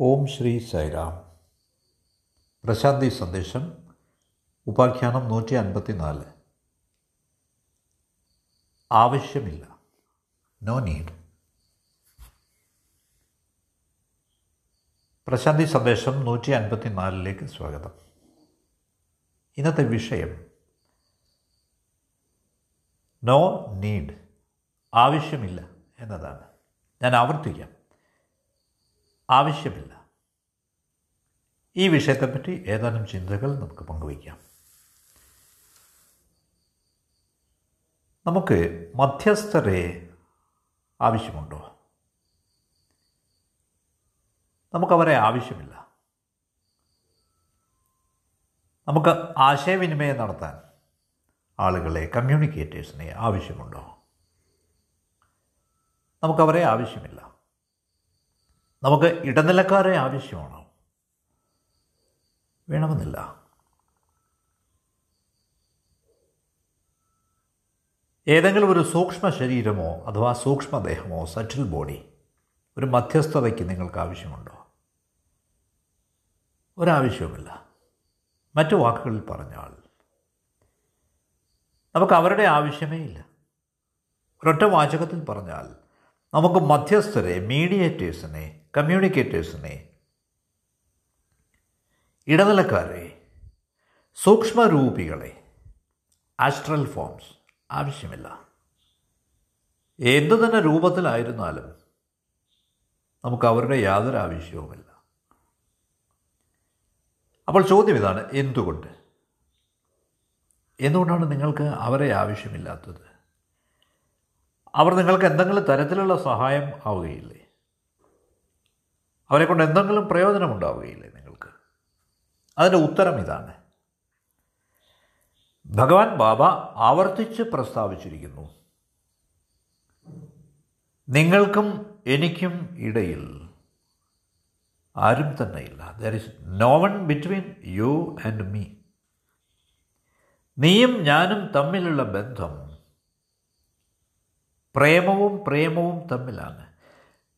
ഓം ശ്രീ സൈറാം. പ്രശാന്തി സന്ദേശം ഉപാഖ്യാനം നൂറ്റി അൻപത്തി നാല് ആവശ്യമില്ല. നോ നീഡ് പ്രശാന്തി സന്ദേശം നൂറ്റി അൻപത്തി നാലിലേക്ക് സ്വാഗതം. ഇന്നത്തെ വിഷയം നോ നീഡ് ആവശ്യമില്ല എന്നതാണ്. ഞാൻ ആവർത്തിക്കാം. ആവശ്യമില്ല. ഈ വിഷയത്തെപ്പറ്റി ഏതാനും ചിന്തകൾ നമുക്ക് പങ്കുവയ്ക്കാം. നമുക്ക് മധ്യസ്ഥരെ ആവശ്യമുണ്ടോ? നമുക്കവരെ ആവശ്യമില്ല. നമുക്ക് ആശയവിനിമയം നടത്താൻ ആളുകളെ കമ്മ്യൂണിക്കേറ്റേഴ്സിനെ ആവശ്യമുണ്ടോ? നമുക്കവരെ ആവശ്യമില്ല. നമുക്ക് ഇടനിലക്കാരെ ആവശ്യമാണ്? വേണമെന്നില്ല. ഏതെങ്കിലും ഒരു സൂക്ഷ്മ ശരീരമോ അഥവാ സൂക്ഷ്മദേഹമോ സറ്റിൽ ബോഡി ഒരു മധ്യസ്ഥതയ്ക്ക് നിങ്ങൾക്ക് ആവശ്യമുണ്ടോ? ഒരാവശ്യവുമില്ല. മറ്റു വാക്കുകളിൽ പറഞ്ഞാൽ നമുക്ക് അവരുടെ ആവശ്യമേ ഇല്ല. ഒരൊറ്റ വാചകത്തിൽ പറഞ്ഞാൽ നമുക്ക് മധ്യസ്ഥരെ മീഡിയേറ്റേഴ്സിനെ കമ്മ്യൂണിക്കേറ്റേഴ്സിനെ ഇടനിലക്കാരെ സൂക്ഷ്മരൂപികളെ ആസ്ട്രൽ ഫോംസ് ആവശ്യമില്ല. എന്തു തന്നെ രൂപത്തിലായിരുന്നാലും നമുക്ക് അവരുടെ യാതൊരു ആവശ്യവുമില്ല. അപ്പോൾ ചോദ്യം ഇതാണ് എന്തുകൊണ്ട്? എന്തുകൊണ്ടാണ് നിങ്ങൾക്ക് അവരെ ആവശ്യമില്ലാത്തത്? അവർ നിങ്ങൾക്ക് എന്തെങ്കിലും തരത്തിലുള്ള സഹായം ആവുകയില്ലേ? അവരെ കൊണ്ട് എന്തെങ്കിലും പ്രയോജനമുണ്ടാവുകയില്ലേ നിങ്ങൾക്ക്? അതിന്റെ ഉത്തരം ഇതാണ്. ഭഗവാൻ ബാബ ആവർത്തിച്ച് പ്രസ്താവിച്ചിരിക്കുന്നു. നിങ്ങൾക്കും എനിക്കും ഇടയിൽ ആരും തന്നെ ഇല്ല. There is no one between you and me നീയും ഞാനും തമ്മിലുള്ള ബന്ധം പ്രേമവും പ്രേമവും തമ്മിലാണ്.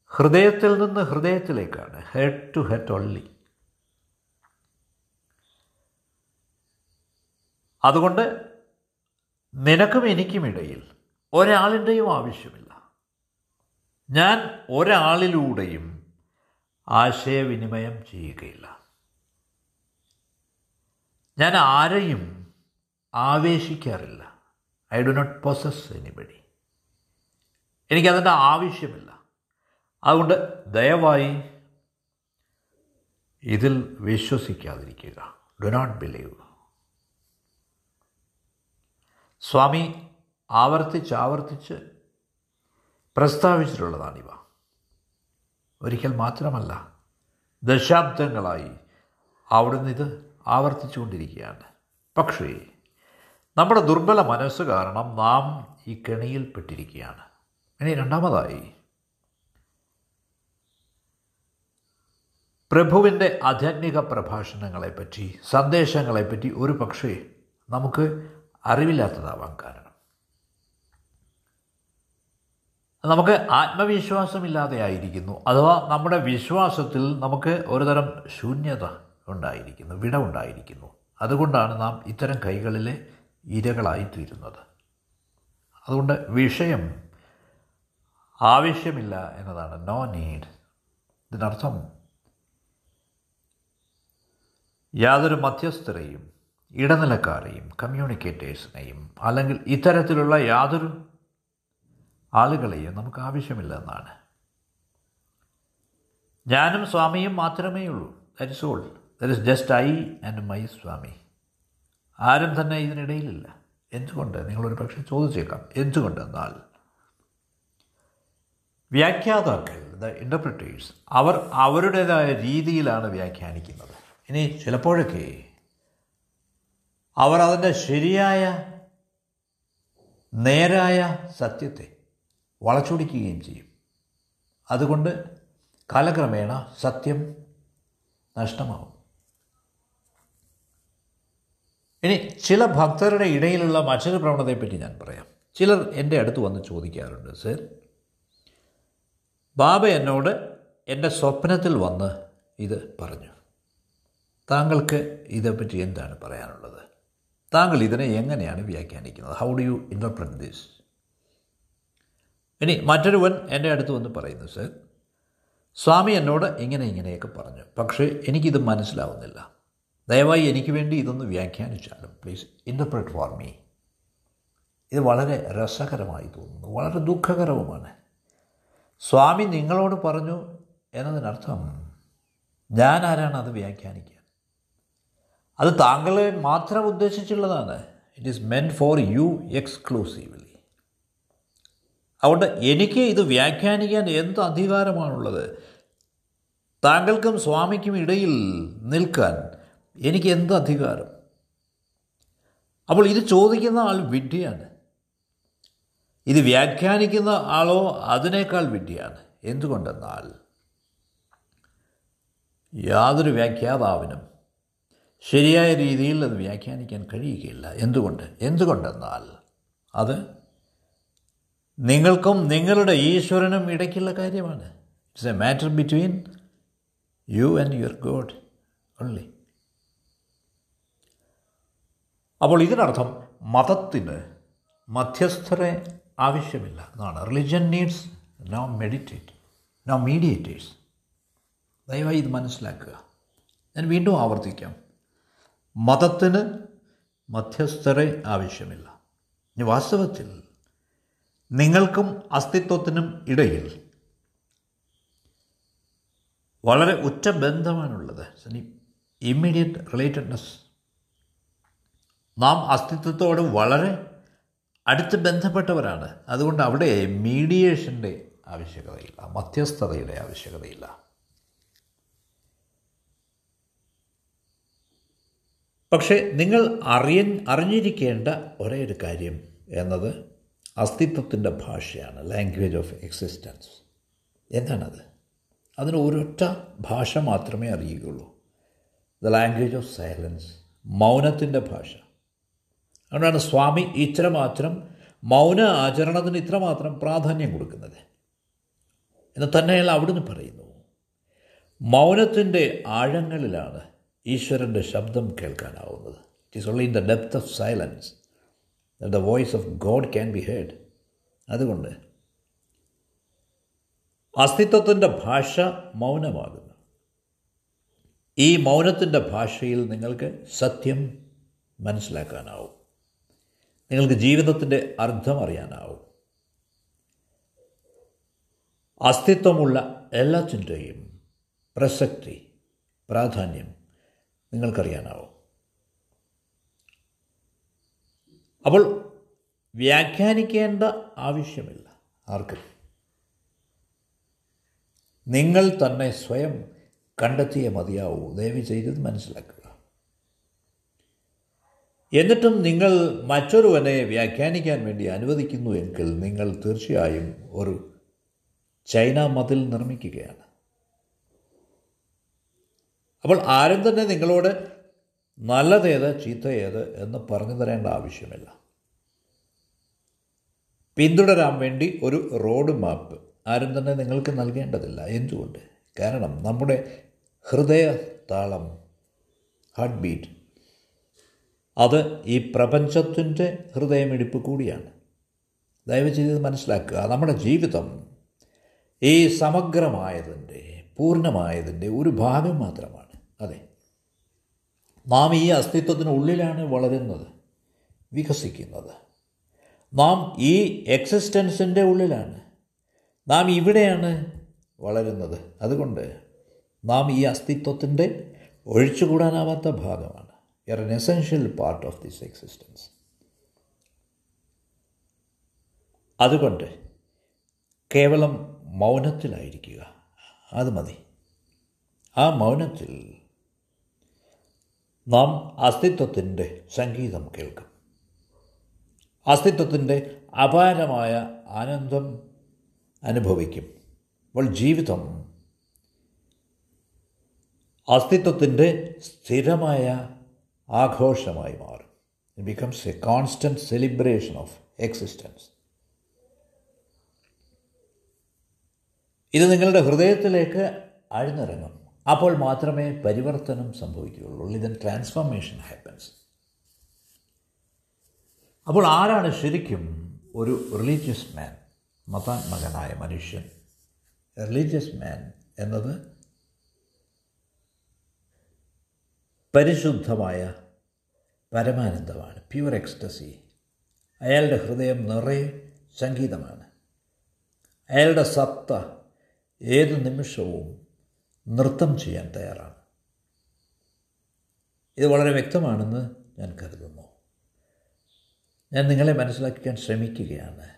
ഹൃദയത്തിൽ നിന്ന് ഹൃദയത്തിലേക്കാണ്. ഹെഡ് ടു ഹെഡ് ഒള്ളി അതുകൊണ്ട് നിനക്കും എനിക്കും ഇടയിൽ ഒരാളിന്റെയും ആവശ്യമില്ല. ഞാൻ ഒരാളിലൂടെയും ആശയവിനിമയം ചെയ്യുകയില്ല. ഞാൻ ആരെയും ആവേശിക്കാറില്ല. I do not possess anybody എനിക്കതിന്റെ ആവശ്യമില്ല. അതുകൊണ്ട് ദയവായി ഇതിൽ വിശ്വസിക്കാതിരിക്കുക. ഡു നോട്ട് ബിലീവ് സ്വാമി ആവർത്തിച്ച് ആവർത്തിച്ച് പ്രസ്താവിച്ചിട്ടുള്ളതാണിവ. ഒരിക്കൽ മാത്രമല്ല ദശാബ്ദങ്ങളായി അവിടുന്ന് ഇത് ആവർത്തിച്ചുകൊണ്ടിരിക്കുകയാണ്. പക്ഷേ നമ്മുടെ ദുർബല മനസ്സ് കാരണം നാം ഈ കെണിയിൽപ്പെട്ടിരിക്കുകയാണ് ഇനി രണ്ടാമതായി. പ്രഭുവിന്റെ ആധ്യാത്മിക പ്രഭാഷണങ്ങളെപ്പറ്റി സന്ദേശങ്ങളെപ്പറ്റി ഒരു പക്ഷേ നമുക്ക് അറിവില്ലാത്തതാവാൻ കാരണം. നമുക്ക് ആത്മവിശ്വാസമില്ലാതെ ആയിരിക്കുന്നു അഥവാ നമ്മുടെ വിശ്വാസത്തിൽ നമുക്ക് ഒരുതരം ശൂന്യത ഉണ്ടായിരിക്കുന്നു വിടവുണ്ടായിരിക്കുന്നു അതുകൊണ്ടാണ് നാം ഇത്തരം കൈകളിലെ ഇരകളായി തീരുന്നത്. അതുകൊണ്ട് വിഷയം ആവശ്യമില്ല എന്നതാണ്. നോ നീഡ് ഇതിനർത്ഥം യാതൊരു മധ്യസ്ഥരെയും ഇടനിലക്കാരെയും കമ്മ്യൂണിക്കേറ്റേഴ്സിനെയും അല്ലെങ്കിൽ ഇത്തരത്തിലുള്ള യാതൊരു ആളുകളെയും നമുക്ക് ആവശ്യമില്ല എന്നാണ്. ഞാനും സ്വാമിയും മാത്രമേ ഉള്ളൂ. That is all that is just I and my Swami. ആരും തന്നെ ഇതിനിടയിലില്ല. എന്തുകൊണ്ട്? നിങ്ങളൊരു പക്ഷേ ചോദിച്ചേക്കാം. എന്തുകൊണ്ടെന്നാൽ വ്യാഖ്യാതാക്കൾ ദ ഇന്റർപ്രിറ്റേഴ്സ് അവർ അവരുടേതായ രീതിയിലാണ് വ്യാഖ്യാനിക്കുന്നത്. ഇനി ചിലപ്പോഴൊക്കെ അവർ അതിന്റെ ശരിയായ നേരായ സത്യത്തെ വളച്ചൊടിക്കുകയും ചെയ്യും. അതുകൊണ്ട് കാലക്രമേണ സത്യം നഷ്ടമാവും ഇനി ചില ഭക്തരുടെ ഇടയിലുള്ള മറ്റൊരു പ്രവണതയെപ്പറ്റി ഞാൻ പറയാം. ചിലർ എന്റെ അടുത്ത് വന്ന് ചോദിക്കാറുണ്ട് സർ ബാബ എന്നോട് എന്റെ സ്വപ്നത്തിൽ വന്ന് ഇത് പറഞ്ഞു. താങ്കൾക്ക് ഇതേപ്പറ്റി എന്താണ് പറയാനുള്ളത്? താങ്കൾ ഇതിനെ എങ്ങനെയാണ് വ്യാഖ്യാനിക്കുന്നത്? How do you interpret this ഇനി മറ്റൊരുവൻ എന്റെ അടുത്ത് വന്ന് പറയുന്നു സർ സ്വാമി എന്നോട് ഇങ്ങനെ ഇങ്ങനെയൊക്കെ പറഞ്ഞു. പക്ഷേ എനിക്കിത് മനസ്സിലാവുന്നില്ല. ദയവായി എനിക്ക് വേണ്ടി ഇതൊന്ന് വ്യാഖ്യാനിച്ചാലും പ്ലീസ് ഇന്റർപ്രറ്റ് ഫോർ മീ ഇത് വളരെ രസകരമായി തോന്നുന്നു. വളരെ ദുഃഖകരവുമാണ്. സ്വാമി നിങ്ങളോട് പറഞ്ഞു എന്നതിനർത്ഥം ഞാൻ ആരാണ് അത് വ്യാഖ്യാനിക്കുക അത് താങ്കളെ മാത്രം ഉദ്ദേശിച്ചുള്ളതാണ്. It is meant for you exclusively അതുകൊണ്ട് എനിക്ക് ഇത് വ്യാഖ്യാനിക്കാൻ എന്ത് അധികാരമാണുള്ളത്? താങ്കൾക്കും സ്വാമിക്കും ഇടയിൽ നിൽക്കാൻ എനിക്ക് എന്ത് അധികാരം? അപ്പോൾ ഇത് ചോദിക്കുന്ന ആൾ വിഡ്ഢിയാണ്. ഇത് വ്യാഖ്യാനിക്കുന്ന ആളോ അതിനേക്കാൾ വിഡ്ഢിയാണ്. എന്തുകൊണ്ടെന്നാൽ യാതൊരു വ്യാഖ്യാതാവിനും ശരിയായ രീതിയിൽ അത് വ്യാഖ്യാനിക്കാൻ കഴിയുകയില്ല. എന്തുകൊണ്ട്? എന്തുകൊണ്ടെന്നാൽ അത് നിങ്ങൾക്കും നിങ്ങളുടെ ഈശ്വരനും ഇടയ്ക്കുള്ള കാര്യമാണ്. It's a matter between you and your god only അപ്പോൾ ഇതിനർത്ഥം മതത്തിന് മധ്യസ്ഥരെ ആവശ്യമില്ല. എന്നാണ് religion needs no meditate no mediators ദയവായി ഇത് മനസ്സിലാക്കുക. ഞാൻ വീണ്ടും ആവർത്തിക്കാം. മതത്തിന് മധ്യസ്ഥരെ ആവശ്യമില്ല. ഇനി വാസ്തവത്തിൽ നിങ്ങൾക്കും അസ്തിത്വത്തിനും ഇടയിൽ വളരെ ഉറ്റ ബന്ധമാണുള്ളത്. ഇമ്മീഡിയറ്റ് റിലേറ്റഡ്നെസ് നാം അസ്തിത്വത്തോട് വളരെ അടുത്ത് ബന്ധപ്പെട്ടവരാണ്. അതുകൊണ്ട് അവിടെ മീഡിയേഷന്റെ ആവശ്യകതയില്ല. മധ്യസ്ഥതയുടെ ആവശ്യകതയില്ല. പക്ഷേ നിങ്ങൾ അറിയ അറിഞ്ഞിരിക്കേണ്ട ഒരേ ഒരു കാര്യം എന്നത് അസ്തിത്വത്തിന്റെ ഭാഷയാണ് ലാംഗ്വേജ് ഓഫ് എക്സിസ്റ്റൻസ് എന്താണത്? അതിന് ഒരൊറ്റ ഭാഷ മാത്രമേ അറിയുകയുള്ളൂ. ദ ലാംഗ്വേജ് ഓഫ് സൈലൻസ് മൗനത്തിന്റെ ഭാഷ. അതുകൊണ്ടാണ് സ്വാമി ഇത്രമാത്രം മൗന ആചരണത്തിന് ഇത്രമാത്രം പ്രാധാന്യം കൊടുക്കുന്നത്. എന്ന് തന്നെയല്ല അവിടുന്ന് പറയുന്നു. മൗനത്തിന്റെ ആഴങ്ങളിലാണ് ഈശ്വരന്റെ ശബ്ദം കേൾക്കാനാവുന്നത്. It is only in the depth of silence the voice of god can be heard അതുകൊണ്ട് അസ്തിത്വത്തിന്റെ ഭാഷ മൗനമാകുന്നു. ഈ മൗനത്തിന്റെ ഭാഷയിൽ നിങ്ങൾക്ക് സത്യം മനസ്സിലാക്കാനാവും. നിങ്ങൾക്ക് ജീവിതത്തിന്റെ അർത്ഥം അറിയാനാവും. അസ്തിത്വമുള്ള എല്ലാത്തിന്റെയും പ്രസക്തി പ്രാധാന്യം നിങ്ങൾക്കറിയാനാവും. അപ്പോൾ വ്യാഖ്യാനിക്കേണ്ട ആവശ്യമില്ല ആർക്കും. നിങ്ങൾ തന്നെ സ്വയം കണ്ടെത്തിയേ മതിയാവൂ. ദയവ് ചെയ്തത് മനസ്സിലാക്കുക. എന്നിട്ടും നിങ്ങൾ മറ്റൊരുവനെ വ്യാഖ്യാനിക്കാൻ വേണ്ടി അനുവദിക്കുന്നു എങ്കിൽ നിങ്ങൾ തീർച്ചയായും ഒരു ചൈന മതിൽ നിർമ്മിക്കുകയാണ്. അപ്പോൾ ആരും തന്നെ നിങ്ങളോട് നല്ലതേത് ചീത്തയേത് എന്ന് പറഞ്ഞു തരേണ്ട ആവശ്യമില്ല. പിന്തുടരാൻ വേണ്ടി ഒരു റോഡ് മാപ്പ് ആരും തന്നെ നിങ്ങൾക്ക് നൽകേണ്ടതില്ല. എന്തുകൊണ്ട്? കാരണം നമ്മുടെ ഹൃദയ താളം ഹാർട്ട് ബീറ്റ് അത് ഈ പ്രപഞ്ചത്തിന്റെ ഹൃദയമിടിപ്പ് കൂടിയാണ്. ദയവ് ചെയ്ത് മനസ്സിലാക്കുക. നമ്മുടെ ജീവിതം ഈ സമഗ്രമായതിന്റെ പൂർണമായതിന്റെ ഒരു ഭാഗം മാത്രമാണ്. അതെ. നാം ഈ അസ്തിത്വത്തിനുള്ളിലാണ് വളരുന്നത് വികസിക്കുന്നത്. നാം ഈ എക്സിസ്റ്റൻസിന്റെ ഉള്ളിലാണ്. നാം ഇവിടെയാണ് വളരുന്നത്. അതുകൊണ്ട് നാം ഈ അസ്തിത്വത്തിന്റെ ഒഴിച്ചുകൂടാനാവാത്ത ഭാഗമാണ്. You're an essential part of this existence അതുകൊണ്ട് കേവലം മൗനത്തിലായിരിക്കുക. അത് മതി. ആ മൗനത്തിൽ നാം അസ്തിത്വത്തിന്റെ സംഗീതം കേൾക്കും. അസ്തിത്വത്തിന്റെ അപാരമായ ആനന്ദം അനുഭവിക്കും. അപ്പോൾ ജീവിതം അസ്തിത്വത്തിന്റെ സ്ഥിരമായ ആഘോഷമായി മാറും. It becomes a constant celebration of existence ഇത് നിങ്ങളുടെ ഹൃദയത്തിലേക്ക് അഴിഞ്ഞിറങ്ങും. അപ്പോൾ മാത്രമേ പരിവർത്തനം സംഭവിക്കുകയുള്ളൂ. ഇതൻ ട്രാൻസ്ഫോർമേഷൻ ഹാപ്പൻസ് അപ്പോൾ ആരാണ് ശരിക്കും ഒരു റിലീജിയസ് മാൻ മതാത്മകനായ മനുഷ്യൻ. റിലീജിയസ് മാൻ എന്നത് പരിശുദ്ധമായ പരമാനന്ദമാണ്. പ്യുവർ എക്സ്റ്റസി അയാളുടെ ഹൃദയം നിറയെ സംഗീതമാണ്. അയാളുടെ സത്ത ഏത് നിമിഷവും നൃത്തം ചെയ്യാൻ തയ്യാറാണ്. ഇത് വളരെ വ്യക്തമാണെന്ന് ഞാൻ കരുതുന്നു. ഞാൻ നിങ്ങളെ മനസ്സിലാക്കിക്കാൻ ശ്രമിക്കുകയാണ്.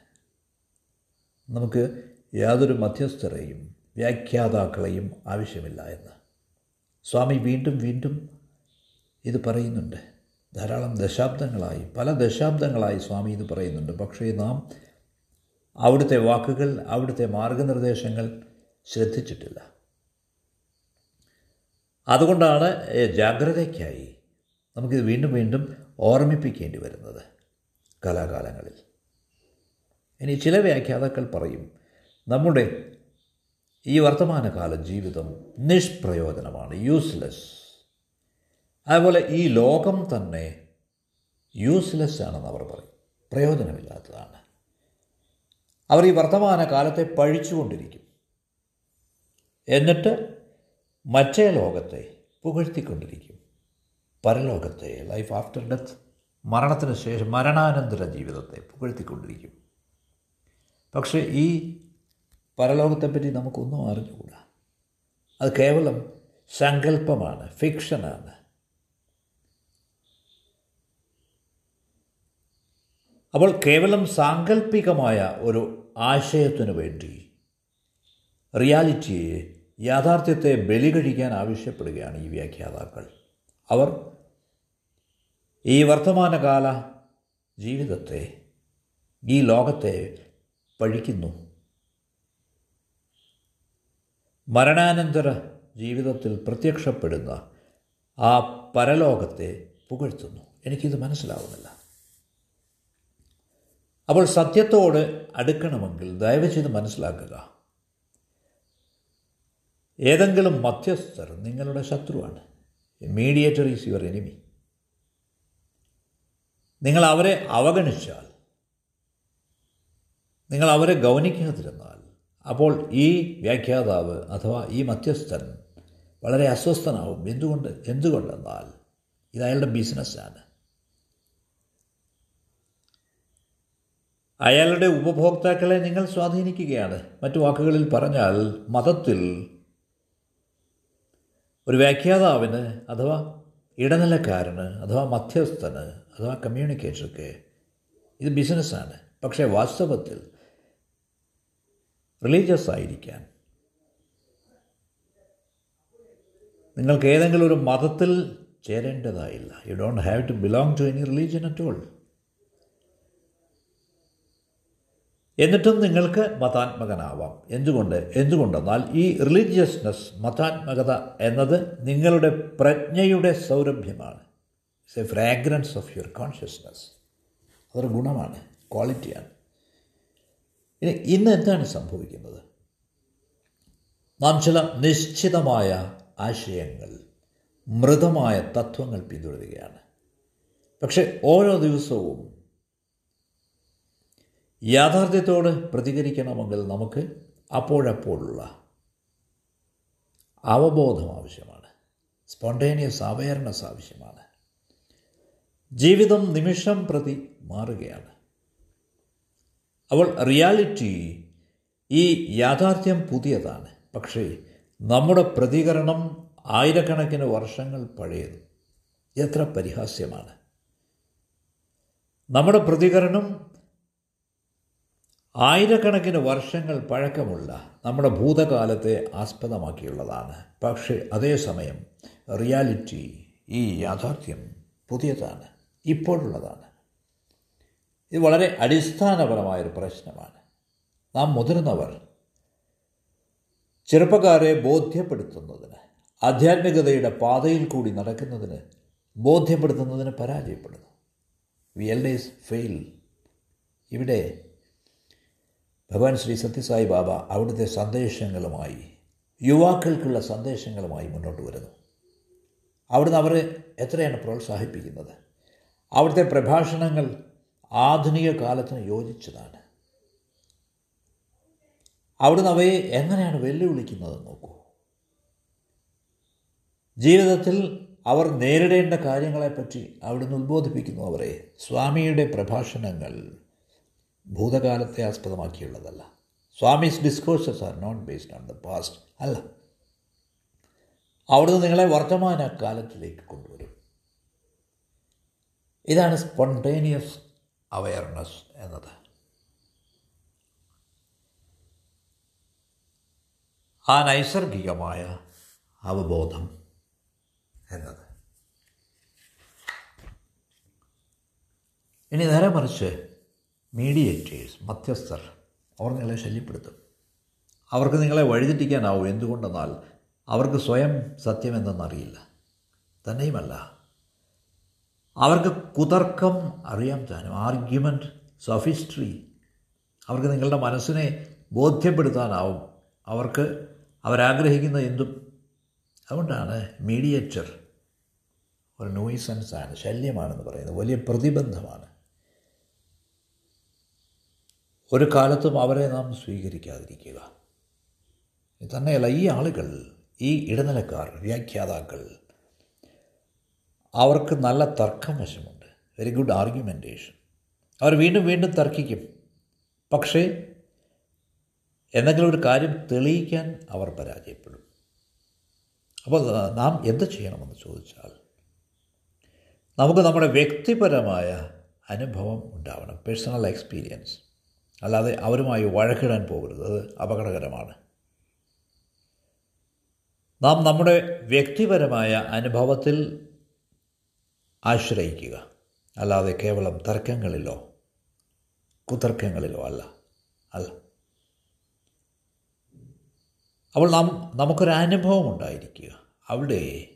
നമുക്ക് യാതൊരു മധ്യസ്ഥരെയും വ്യാഖ്യാതാക്കളെയും ആവശ്യമില്ല എന്ന്. സ്വാമി വീണ്ടും വീണ്ടും ഇത് പറയുന്നുണ്ട്. ധാരാളം ദശാബ്ദങ്ങളായി. പല ദശാബ്ദങ്ങളായി സ്വാമി ഇത് പറയുന്നുണ്ട്. പക്ഷേ നാം അവിടുത്തെ വാക്കുകൾ അവിടുത്തെ മാർഗനിർദ്ദേശങ്ങൾ ശ്രദ്ധിച്ചിട്ടില്ല. അതുകൊണ്ടാണ് ജാഗ്രതയ്ക്കായി നമുക്കിത് വീണ്ടും വീണ്ടും ഓർമ്മിപ്പിക്കേണ്ടി വരുന്നത് കലാകാലങ്ങളിൽ. ഇനി ചില വ്യാഖ്യാതാക്കൾ പറയും നമ്മുടെ ഈ വർത്തമാനകാല ജീവിതം നിഷ്പ്രയോജനമാണ് യൂസ്ലെസ് അതുപോലെ ഈ ലോകം തന്നെ യൂസ്ലെസ് ആണെന്ന് അവർ പറയും. പ്രയോജനമില്ലാത്തതാണ്. അവർ ഈ വർത്തമാന കാലത്തെ പഴിച്ചുകൊണ്ടിരിക്കും. എന്നിട്ട് മറ്റേ ലോകത്തെ പുകഴ്ത്തിക്കൊണ്ടിരിക്കും. പരലോകത്തെ ലൈഫ് ആഫ്റ്റർ ഡെത്ത് മരണത്തിന് ശേഷം മരണാനന്തര ജീവിതത്തെ പുകഴ്ത്തിക്കൊണ്ടിരിക്കും. പക്ഷേ ഈ പരലോകത്തെപ്പറ്റി നമുക്കൊന്നും അറിഞ്ഞുകൂടാ. അത് കേവലം സങ്കല്പമാണ് ഫിക്ഷനാണ് അപ്പോൾ കേവലം സാങ്കല്പികമായ ഒരു ആശയത്തിനു വേണ്ടി റിയാലിറ്റിയെ യാഥാർത്ഥ്യത്തെ ബലി കഴിക്കാൻ ആവശ്യപ്പെടുകയാണ് ഈ വ്യാഖ്യാതാക്കൾ. അവർ ഈ വർത്തമാനകാല ജീവിതത്തെ ഈ ലോകത്തെ പഴിക്കുന്നു. മരണാനന്തര ജീവിതത്തിൽ പ്രത്യക്ഷപ്പെടുന്ന ആ പരലോകത്തെ പുകഴ്ത്തുന്നു. എനിക്കിത് മനസ്സിലാവുന്നില്ല. അപ്പോൾ സത്യത്തോട് അടുക്കണമെങ്കിൽ ദയവ് ചെയ്ത് മനസ്സിലാക്കുക. ഏതെങ്കിലും മധ്യസ്ഥർ നിങ്ങളുടെ ശത്രുവാണ്. മീഡിയേറ്റർ ഈസ് യുവർ എനിമി നിങ്ങൾ അവരെ അവഗണിച്ചാൽ നിങ്ങൾ അവരെ ഗൗനിക്കാതിരുന്നാൽ അപ്പോൾ ഈ വ്യാഖ്യാതാവ് അഥവാ ഈ മധ്യസ്ഥൻ വളരെ അസ്വസ്ഥനാവും. എന്തുകൊണ്ട്? എന്തുകൊണ്ടെന്നാൽ ഇത് അയാളുടെ ബിസിനസ്സാണ് അയാളുടെ ഉപഭോക്താക്കളെ നിങ്ങൾ സ്വാധീനിക്കുകയാണ്. മറ്റു വാക്കുകളിൽ പറഞ്ഞാൽ മതത്തിൽ. ഒരു വ്യാഖ്യാതാവിന് അഥവാ ഇടനിലക്കാരന് അഥവാ മധ്യസ്ഥന് അഥവാ കമ്മ്യൂണിക്കേറ്റർക്ക് ഇത് ബിസിനസ്സാണ്. പക്ഷേ വാസ്തവത്തിൽ റിലീജിയസ് ആയിരിക്കാൻ നിങ്ങൾക്ക് ഏതെങ്കിലും ഒരു മതത്തിൽ ചേരേണ്ടതായില്ല. You don't have to belong to any religion at all എന്നിട്ടും നിങ്ങൾക്ക് മതാത്മകനാവാം. എന്തുകൊണ്ട്? എന്തുകൊണ്ടെന്നാൽ ഈ റിലീജിയസ്നെസ് മതാത്മകത എന്നത് നിങ്ങളുടെ പ്രജ്ഞയുടെ സൗരഭ്യമാണ്. It's a fragrance of your consciousness അതൊരു ഗുണമാണ് ക്വാളിറ്റിയാണ് ഇനി ഇന്ന് എന്താണ് സംഭവിക്കുന്നത്? നാം ചില നിശ്ചിതമായ ആശയങ്ങൾ മൃതമായ തത്വങ്ങൾ പിന്തുടരുകയാണ്. പക്ഷേ ഓരോ ദിവസവും യാഥാർത്ഥ്യത്തോട് പ്രതികരിക്കണമെങ്കിൽ നമുക്ക് അപ്പോഴപ്പോഴുള്ള അവബോധം ആവശ്യമാണ്. സ്പോണ്ടേനിയസ് അവയർനെസ് ആവശ്യമാണ്. ജീവിതം നിമിഷം പ്രതി മാറുകയാണ്. അവൾ റിയാലിറ്റി ഈ യാഥാർത്ഥ്യം പുതിയതാണ്. പക്ഷേ നമ്മുടെ പ്രതികരണം ആയിരക്കണക്കിന് വർഷങ്ങൾ പഴയത് എത്ര പരിഹാസ്യമാണ്. നമ്മുടെ പ്രതികരണം ആയിരക്കണക്കിന് വർഷങ്ങൾ പഴക്കമുള്ള നമ്മുടെ ഭൂതകാലത്തെ ആസ്പദമാക്കിയുള്ളതാണ്. പക്ഷേ അതേസമയം റിയാലിറ്റി ഈ യാഥാർത്ഥ്യം പുതിയതാണ്. ഇപ്പോഴുള്ളതാണ്. ഇത് വളരെ അടിസ്ഥാനപരമായൊരു പ്രശ്നമാണ്. നാം മുതിർന്നവർ ചെറുപ്പക്കാരെ ബോധ്യപ്പെടുത്തുന്നതിന് ആധ്യാത്മികതയുടെ പാതയിൽ കൂടി നടക്കുന്നതിന് ബോധ്യപ്പെടുത്തുന്നതിന് പരാജയപ്പെടുന്നു. We elders fail. ഇവിടെ ഭഗവാൻ ശ്രീ സത്യസായി ബാബ അവിടുത്തെ സന്ദേശങ്ങളുമായി യുവാക്കൾക്കുള്ള സന്ദേശങ്ങളുമായി മുന്നോട്ട് വരുന്നു. അവിടുന്ന് അവരെ എത്രയാണ് പ്രോത്സാഹിപ്പിക്കുന്നത്? അവിടുത്തെ പ്രഭാഷണങ്ങൾ ആധുനിക കാലത്തിന് യോജിച്ചതാണ്. അവിടുന്ന് അവയെ എങ്ങനെയാണ് വെല്ലുവിളിക്കുന്നത് നോക്കൂ. ജീവിതത്തിൽ അവർ നേരിടേണ്ട കാര്യങ്ങളെപ്പറ്റി അവിടുന്ന് ഉത്ബോധിപ്പിക്കുന്നു അവരെ. സ്വാമിയുടെ പ്രഭാഷണങ്ങൾ ഭൂതകാലത്തെ ആസ്പദമാക്കിയുള്ളതല്ല. Swami's discourses are not based on the past അല്ല. അവിടുന്ന് നിങ്ങളെ വർത്തമാന കാലത്തിലേക്ക് കൊണ്ടുവരും. ഇതാണ് സ്പോണ്ടേനിയസ് അവയർനെസ് എന്നത്. ആ നൈസർഗികമായ അവബോധം എന്നത്. ഇനി നേരെ മറിച്ച് മീഡിയേറ്റേഴ്സ് മധ്യസ്ഥർ അവർ നിങ്ങളെ ശല്യപ്പെടുത്തും. അവർക്ക് നിങ്ങളെ വഴിതെറ്റിക്കാനാവും എന്തുകൊണ്ടെന്നാൽ അവർക്ക് സ്വയം സത്യമെന്തെന്നറിയില്ല. തന്നെയുമല്ല. അവർക്ക് കുതർക്കം അറിയാം താനും. ആർഗ്യുമെന്റ് സോഫിസ്ട്രി അവർക്ക് നിങ്ങളുടെ മനസ്സിനെ ബോധ്യപ്പെടുത്താനാവും. അവർക്ക് അവരാഗ്രഹിക്കുന്ന എന്തും. അതുകൊണ്ടാണ് മീഡിയേറ്റർ ഒരു നോയിസൻസാണ് ശല്യമാണെന്ന് പറയുന്നത്. വലിയ പ്രതിബന്ധമാണ്. ഒരു കാലത്തും അവരെ നാം സ്വീകരിക്കാതിരിക്കുക. തന്നെയല്ല ഈ ആളുകൾ ഈ ഇടനിലക്കാർ വ്യാഖ്യാതാക്കൾ അവർക്ക് നല്ല തർക്കം വശമുണ്ട്. വെരി ഗുഡ് ആർഗ്യുമെന്റേഷൻ അവർ വീണ്ടും വീണ്ടും തർക്കിക്കും. പക്ഷേ എന്തെങ്കിലും ഒരു കാര്യം തെളിയിക്കാൻ അവർ പരാജയപ്പെടും. അപ്പോൾ നാം എന്ത് ചെയ്യണമെന്ന് ചോദിച്ചാൽ നമുക്ക് നമ്മുടെ വ്യക്തിപരമായ അനുഭവം ഉണ്ടാവണം. പേഴ്സണൽ എക്സ്പീരിയൻസ് അല്ലാതെ അവരുമായി വഴക്കിടാൻ പോകരുത്. അത് അപകടകരമാണ്. നാം നമ്മുടെ വ്യക്തിപരമായ അനുഭവത്തിൽ ആശ്രയിക്കുക. അല്ലാതെ കേവലം തർക്കങ്ങളിലോ കുതർക്കങ്ങളിലോ അല്ല. അല്ല. അപ്പോൾ നാം നമുക്കൊരു അനുഭവം ഉണ്ടായിരിക്കുക. അവിടെ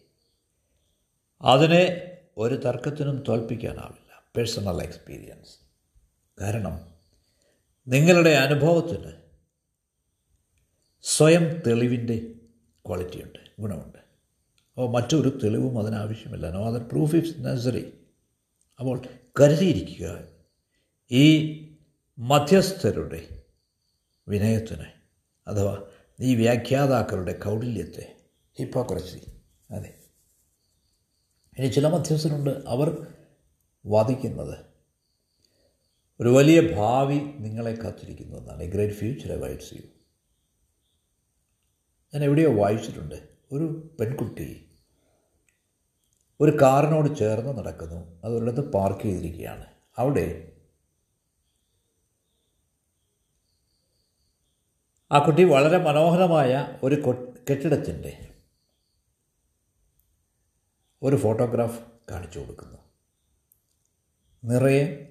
അതിനെ ഒരു തർക്കത്തിനും തോൽപ്പിക്കാനാവില്ല. പേഴ്സണൽ എക്സ്പീരിയൻസ് കാരണം നിങ്ങളുടെ അനുഭവത്തിന് സ്വയം തെളിവിന്റെ ക്വാളിറ്റിയുണ്ട് ഗുണമുണ്ട്. അപ്പോൾ മറ്റൊരു തെളിവും അതിനാവശ്യമില്ല. No other proof is necessary അപ്പോൾ കരുതിയിരിക്കുക ഈ മധ്യസ്ഥരുടെ വിനയത്തിന് അഥവാ ഈ വ്യാഖ്യാതാക്കളുടെ കൗടില്യത്തെ ഹിപ്പോക്രസി അതെ. ഇനി ചില മധ്യസ്ഥരുണ്ട് അവർ വാദിക്കുന്നത് ഒരു വലിയ ഭാവി നിങ്ങളെ കാത്തിരിക്കുന്നു എന്നാണ് a great future awaits you ഞാൻ എവിടെയോ വായിച്ചിട്ടുണ്ട്. ഒരു പെൺകുട്ടി ഒരു കാറിനോട് ചേർന്ന് നടക്കുന്നു. അത് പാർക്ക് ചെയ്തിരിക്കുകയാണ്. അവിടെ ആ കുട്ടി വളരെ മനോഹരമായ ഒരു കെട്ടിടത്തിന്റെ ഒരു ഫോട്ടോഗ്രാഫ് കാണിച്ചു കൊടുക്കുന്നു. നിറയെ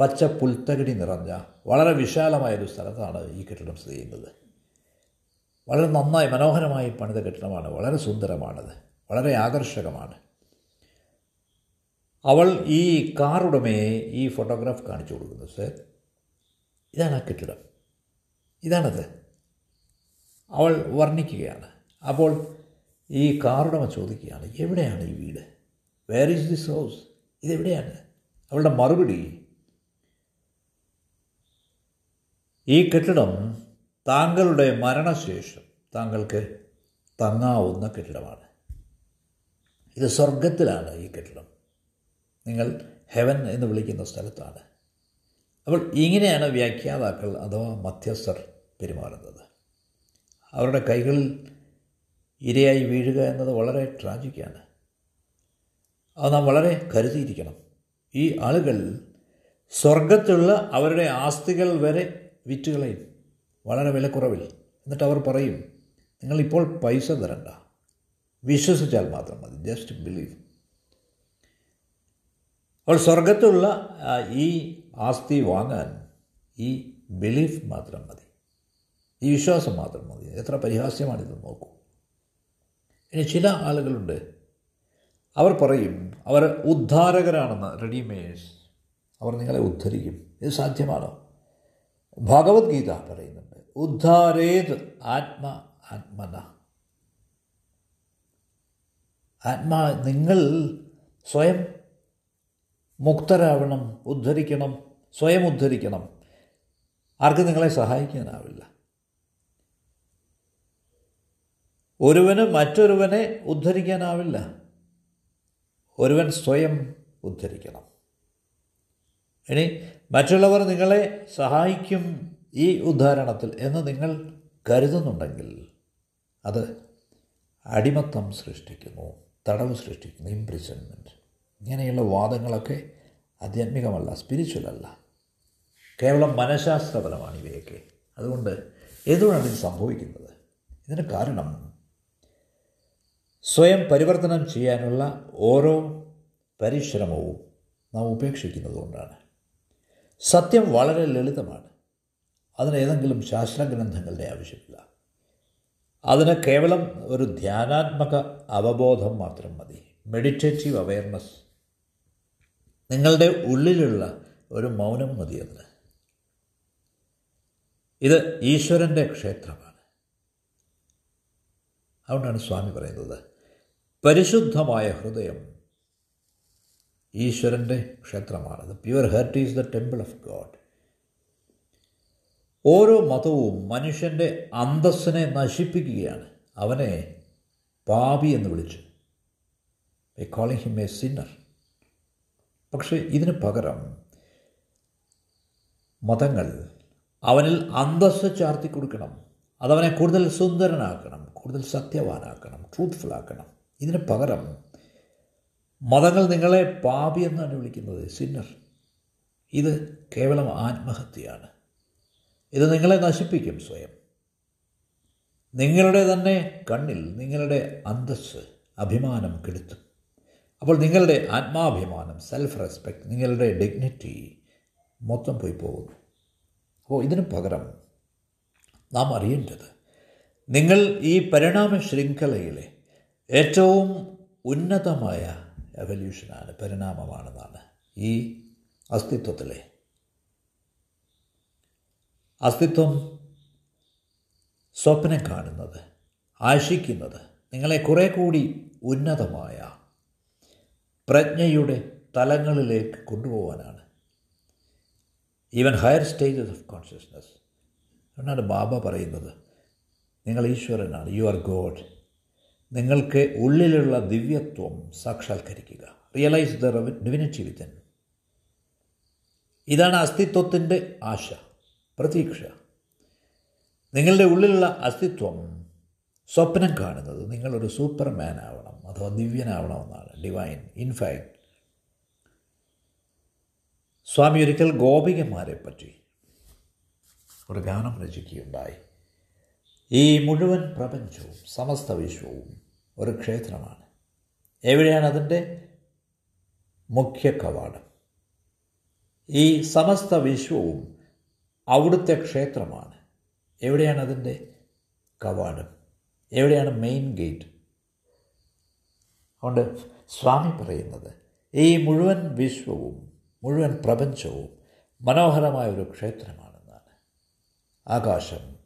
പച്ച പുൽത്തകിടി നിറഞ്ഞ വളരെ വിശാലമായൊരു സ്ഥലത്താണ് ഈ കെട്ടിടം സ്ഥിതി ചെയ്യുന്നത്. വളരെ നന്നായി മനോഹരമായി പണിത കെട്ടിടമാണ്. വളരെ സുന്ദരമാണത്. വളരെ ആകർഷകമാണ്. അവൾ ഈ കാറുടമയെ ഈ ഫോട്ടോഗ്രാഫ് കാണിച്ചു കൊടുക്കുന്നു സർ. ഇതാണ് ആ കെട്ടിടം. ഇതാണത്. അവൾ വർണിക്കുകയാണ്. അപ്പോൾ ഈ കാറുടമ ചോദിക്കുകയാണ് എവിടെയാണ് ഈ വീട്? വേർ ഈസ് ദിസ് ഹൗസ് ഇതെവിടെയാണ്? അവളുടെ മറുപടി ഈ കെട്ടിടം താങ്കളുടെ മരണശേഷം താങ്കൾക്ക് തങ്ങാവുന്ന കെട്ടിടമാണ്. ഇത് സ്വർഗത്തിലാണ് ഈ കെട്ടിടം. നിങ്ങൾ ഹെവൻ എന്ന് വിളിക്കുന്ന സ്ഥലത്താണ്. അപ്പോൾ ഇങ്ങനെയാണ് വ്യാഖ്യാതാക്കൾ അഥവാ മധ്യസ്ഥർ പെരുമാറുന്നത്. അവരുടെ കൈകളിൽ ഇരയായി വീഴുക എന്നത് വളരെ ട്രാജിക്കാണ്. അത് നാം വളരെ കരുതിയിരിക്കണം. ഈ ആളുകൾ സ്വർഗത്തിലുള്ള അവരുടെ ആസ്തികൾ വരെ വിറ്റുകളയും വളരെ വിലക്കുറവിൽ. എന്നിട്ട് അവർ പറയും നിങ്ങളിപ്പോൾ പൈസ തരണ്ട. വിശ്വസിച്ചാൽ മാത്രം മതി. ജസ്റ്റ് ബിലീവ് അപ്പോൾ സ്വർഗത്തുള്ള ഈ ആസ്തി വാങ്ങാൻ ഈ ബിലീഫ് മാത്രം മതി. ഈ വിശ്വാസം മാത്രം മതി. എത്ര പരിഹാസ്യമാണിത് നോക്കൂ. ഇനി ചില ആളുകളുണ്ട്. അവർ പറയും അവർ ഉദ്ധാരകരാണെന്ന് റെഡിമേഴ്സ്. അവർ നിങ്ങളെ ഉദ്ധരിക്കും. ഇത് സാധ്യമാണോ? ഭഗവത്ഗീത പറയുന്നുണ്ട്. ഉദ്ധാരേത് ആത്മ ആത്മന. ആത്മാ നിങ്ങൾ സ്വയം മുക്തരാവണം ഉദ്ധരിക്കണം സ്വയം ഉദ്ധരിക്കണം. ആർക്കും നിങ്ങളെ സഹായിക്കാനാവില്ല. ഒരുവന് മറ്റൊരുവനെ ഉദ്ധരിക്കാനാവില്ല. ഒരുവൻ സ്വയം ഉദ്ധരിക്കണം. ഇനി മറ്റുള്ളവർ നിങ്ങളെ സഹായിക്കും ഈ ഉദ്ധാരണത്തിൽ എന്ന് നിങ്ങൾ കരുതുന്നുണ്ടെങ്കിൽ അത് അടിമത്തം സൃഷ്ടിക്കുന്നു തടവ് സൃഷ്ടിക്കുന്നു ഇംപ്രിസൺമെന്റ് ഇങ്ങനെയുള്ള വാദങ്ങളൊക്കെ ആധ്യാത്മികമല്ല സ്പിരിച്വലല്ല കേവലം മനഃശാസ്ത്രപരമാണ് ഇവയൊക്കെ. അതുകൊണ്ട് എന്തുകൊണ്ടാണ് ഇത് സംഭവിക്കുന്നത്? ഇതിന് കാരണം സ്വയം പരിവർത്തനം ചെയ്യാനുള്ള ഓരോ പരിശ്രമവും നാം ഉപേക്ഷിക്കുന്നത് കൊണ്ടാണ് സത്യം വളരെ ലളിതമാണ്. അതിന് ഏതെങ്കിലും ശാസ്ത്രഗ്രന്ഥങ്ങളുടെ ആവശ്യമില്ല. അതിന് കേവലം ഒരു ധ്യാനാത്മക അവബോധം മാത്രം മതി. മെഡിറ്റേറ്റീവ് അവയർനെസ് നിങ്ങളുടെ ഉള്ളിലുള്ള ഒരു മൗനം മതി അതിന്. ഇത് ഈശ്വരന്റെ ക്ഷേത്രമാണ്. അതുകൊണ്ടാണ് സ്വാമി പറയുന്നത്. പരിശുദ്ധമായ ഹൃദയം ഈശ്വരന്റെ ക്ഷേത്രമാണത് pure heart is the temple of god ഓരോ മതവും മനുഷ്യന്റെ അന്തസ്സിനെ നശിപ്പിക്കുകയാണ്. അവനെ പാപി എന്ന് വിളിച്ചു. I calling him a sinner പക്ഷേ ഇതിന് പകരം മതങ്ങൾ അവനിൽ അന്തസ് ചാർത്തി കൊടുക്കണം. അതവനെ കൂടുതൽ സുന്ദരനാക്കണം കൂടുതൽ സത്യവാനാക്കണം ട്രൂത്ത്ഫുൾ ആക്കണം. ഇതിന് പകരം മതങ്ങൾ നിങ്ങളെ പാപി എന്നാണ് വിളിക്കുന്നത് സിന്നർ ഇത് കേവലം ആത്മഹത്യയാണ്. ഇത് നിങ്ങളെ നശിപ്പിക്കും സ്വയം. നിങ്ങളുടെ തന്നെ കണ്ണിൽ നിങ്ങളുടെ അന്തസ് അഭിമാനം കെടുത്തും. അപ്പോൾ നിങ്ങളുടെ ആത്മാഭിമാനം സെൽഫ് റെസ്പെക്റ്റ് നിങ്ങളുടെ ഡിഗ്നിറ്റി മൊത്തം പോയി പോകുന്നു. അപ്പോൾ ഇതിനു പകരം നാം അറിയേണ്ടത് നിങ്ങൾ ഈ പരിണാമ ശൃംഖലയിലെ ഏറ്റവും ഉന്നതമായ എവല്യൂഷനാണ് പരിണാമമാണെന്നാണ്. ഈ അസ്തിത്വത്തിലെ അസ്തിത്വം സ്വപ്നം കാണുന്നത് ആശിക്കുന്നത് നിങ്ങളെ കുറേ കൂടി ഉന്നതമായ പ്രജ്ഞയുടെ തലങ്ങളിലേക്ക് കൊണ്ടുപോകാനാണ് even higher stages of consciousness എന്നാണ് ബാബ പറയുന്നത് നിങ്ങൾ ഈശ്വരനാണ് യു ആർ ഗോഡ് നിങ്ങൾക്ക് ഉള്ളിലുള്ള ദിവ്യത്വം സാക്ഷാത്കരിക്കുക. റിയലൈസ് ദ ഡിവിനിറ്റി വിത്തൻ ഇതാണ് അസ്തിത്വത്തിന്റെ ആശ പ്രതീക്ഷ. നിങ്ങളുടെ ഉള്ളിലുള്ള അസ്തിത്വം സ്വപ്നം കാണുന്നത് നിങ്ങളൊരു സൂപ്പർമാൻ ആവണം അഥവാ ദിവ്യനാവണമെന്നാണ് ഡിവൈൻ ഇൻഫാക്ട് സ്വാമി ഒരിക്കൽ ഗോപികന്മാരെ പറ്റി ഒരു ഗാനം രചിക്കുകയുണ്ടായി. ഈ മുഴുവൻ പ്രപഞ്ചവും സമസ്ത വിശ്വവും ഒരു ക്ഷേത്രമാണ്. എവിടെയാണ് അതിന്റെ മുഖ്യ കവാടം? ഈ സമസ്ത വിശ്വവും അവിടുത്തെ ക്ഷേത്രമാണ്. എവിടെയാണ് അതിന്റെ കവാടം? എവിടെയാണ് മെയിൻ ഗേറ്റ് അതുകൊണ്ട് സ്വാമി പറയുന്നത് ഈ മുഴുവൻ വിശ്വവും മുഴുവൻ പ്രപഞ്ചവും മനോഹരമായ ഒരു ക്ഷേത്രമാണെന്നാണ്. ആകാശം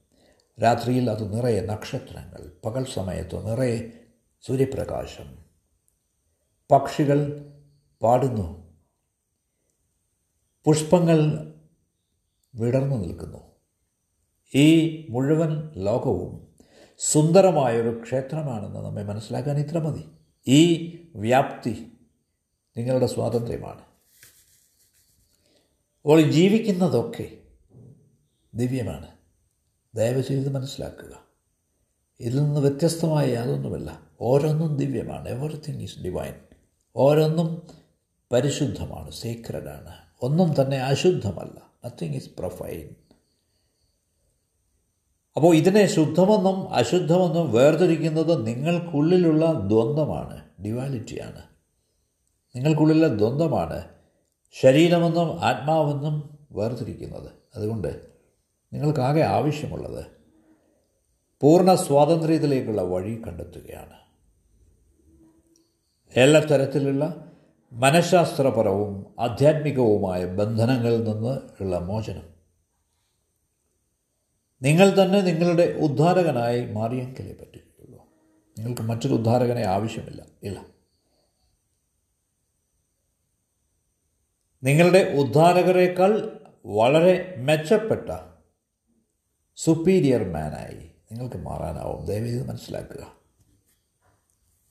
രാത്രിയിൽ അത് നിറയെ നക്ഷത്രങ്ങൾ പകൽ സമയത്ത് നിറയെ സൂര്യപ്രകാശം. പക്ഷികൾ പാടുന്നു. പുഷ്പങ്ങൾ വിടർന്നു നിൽക്കുന്നു. ഈ മുഴുവൻ ലോകവും സുന്ദരമായൊരു ക്ഷേത്രമാണെന്ന് നമ്മെ മനസ്സിലാക്കാൻ ഇത്ര മതി. ഈ വ്യാപ്തി നിങ്ങളുടെ സ്വാതന്ത്ര്യമാണ്. അപ്പോൾ ജീവിക്കുന്നതൊക്കെ ദിവ്യമാണ്. ദയവ് ചെയ്ത് മനസ്സിലാക്കുക. ഇതിൽ നിന്ന് വ്യത്യസ്തമായ യാതൊന്നുമല്ല. ഓരോന്നും ദിവ്യമാണ്. എവറിത്തിങ് ഈസ് ഡിവൈൻ ഓരോന്നും പരിശുദ്ധമാണ് സീക്രഡാണ് ഒന്നും തന്നെ അശുദ്ധമല്ല. നത്തിങ് ഈസ് പ്രൊഫൈൻ അപ്പോൾ ഇതിനെ ശുദ്ധമെന്നും അശുദ്ധമെന്നും വേർതിരിക്കുന്നത് നിങ്ങൾക്കുള്ളിലുള്ള ദ്വന്ദ്മാണ് ഡിവാലിറ്റിയാണ് നിങ്ങൾക്കുള്ളിലെ ദ്വന്ദ്മാണ് ശരീരമെന്നും ആത്മാവെന്നും വേർതിരിക്കുന്നത്. അതുകൊണ്ട് നിങ്ങൾക്കാകെ ആവശ്യമുള്ളത് പൂർണ സ്വാതന്ത്ര്യത്തിലേക്കുള്ള വഴി കണ്ടെത്തുകയാണ്. എല്ലാ തരത്തിലുള്ള മനഃശാസ്ത്രപരവും ആധ്യാത്മികവുമായ ബന്ധനങ്ങളിൽ നിന്ന് ഉള്ള മോചനം. നിങ്ങൾ തന്നെ നിങ്ങളുടെ ഉദ്ധാരകനായി മാറിയെങ്കിലേ പറ്റുകയുള്ളൂ. നിങ്ങൾക്ക് മറ്റൊരു ഉദ്ധാരകനെ ആവശ്യമില്ല. ഇല്ല. നിങ്ങളുടെ ഉദ്ധാരകരെക്കാൾ വളരെ മെച്ചപ്പെട്ട സുപ്പീരിയർ മാനായി നിങ്ങൾക്ക് മാറാനാവും. ദയവേത് മനസ്സിലാക്കുക.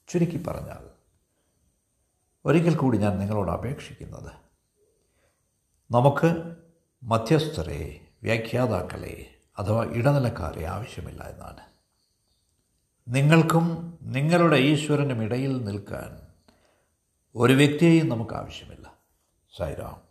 ചുരുക്കി പറഞ്ഞാൽ ഒരിക്കൽ കൂടി ഞാൻ നിങ്ങളോട് അപേക്ഷിക്കുന്നത്. നമുക്ക് മധ്യസ്ഥരെ വ്യാഖ്യാതാക്കളെ അഥവാ ഇടനിലക്കാരെ ആവശ്യമില്ല എന്നാണ്. നിങ്ങൾക്കും നിങ്ങളുടെ ഈശ്വരനും ഇടയിൽ നിൽക്കാൻ ഒരു വ്യക്തിയെയും നമുക്ക് ആവശ്യമില്ല. സായിരാം